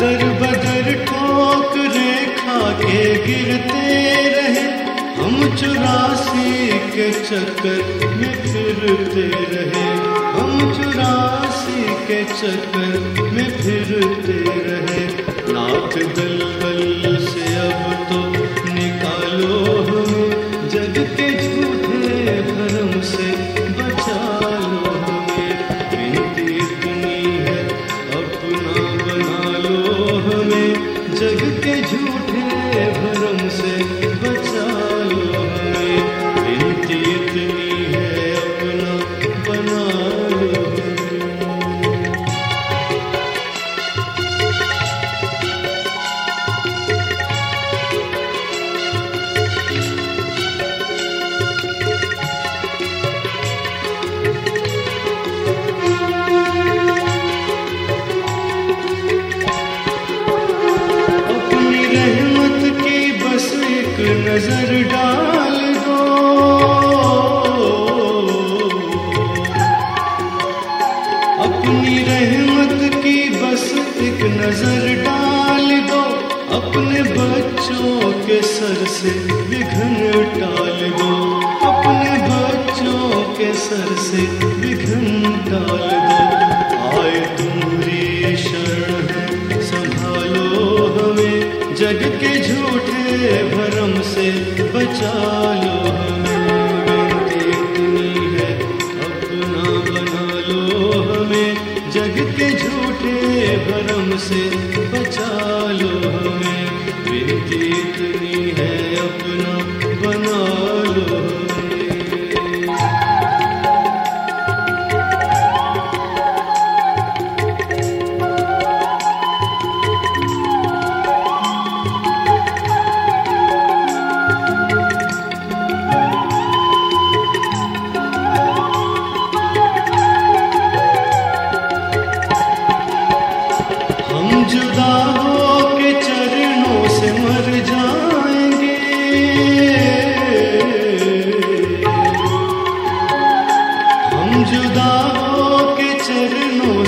दर बदर ठोक रेखा के गिरते रहे। हम चुरासी के चक्कर में फिरते रहे। हम चुरासी के चक्कर में फिरते रहे। नाथ दल डाल दो। अपनी रहमत की बस एक नज़र डाल दो। अपने बच्चों के सर से विघ्न टाल दो। अपने बच्चों के सर से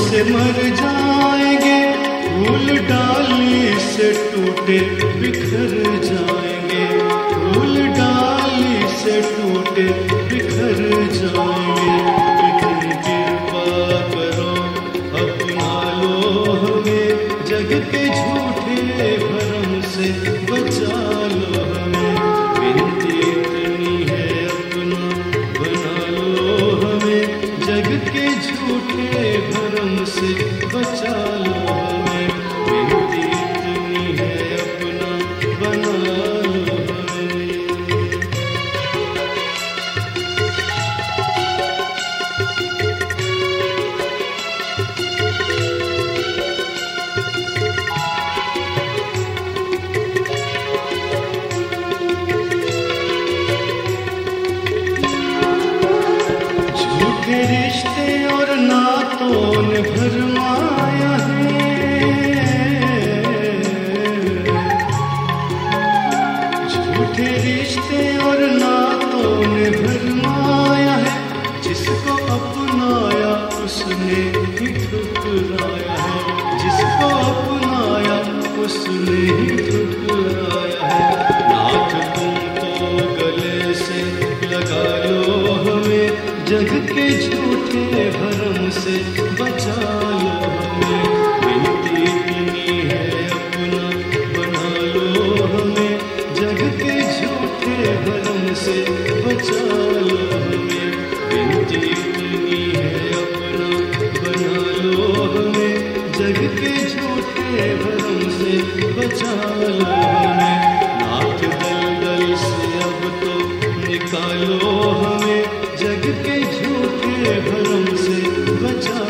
से मर जाएँगे फूल डाली से टूटे बिखर जाएँगे। ना तो भरमाया है। झूठे रिश्ते और ना तो भरमाया है। जिसको अपनाया उसने ही ठुकराया है। जिसको अपनाया उसने ही ठुकराया है। से बचा लो हमें है अपना। बना लो हमें जग के झूठे भरम से बचा लो हमें नाथ दलदल से अब तो निकालो हमें जग के झूठे भरम से बचा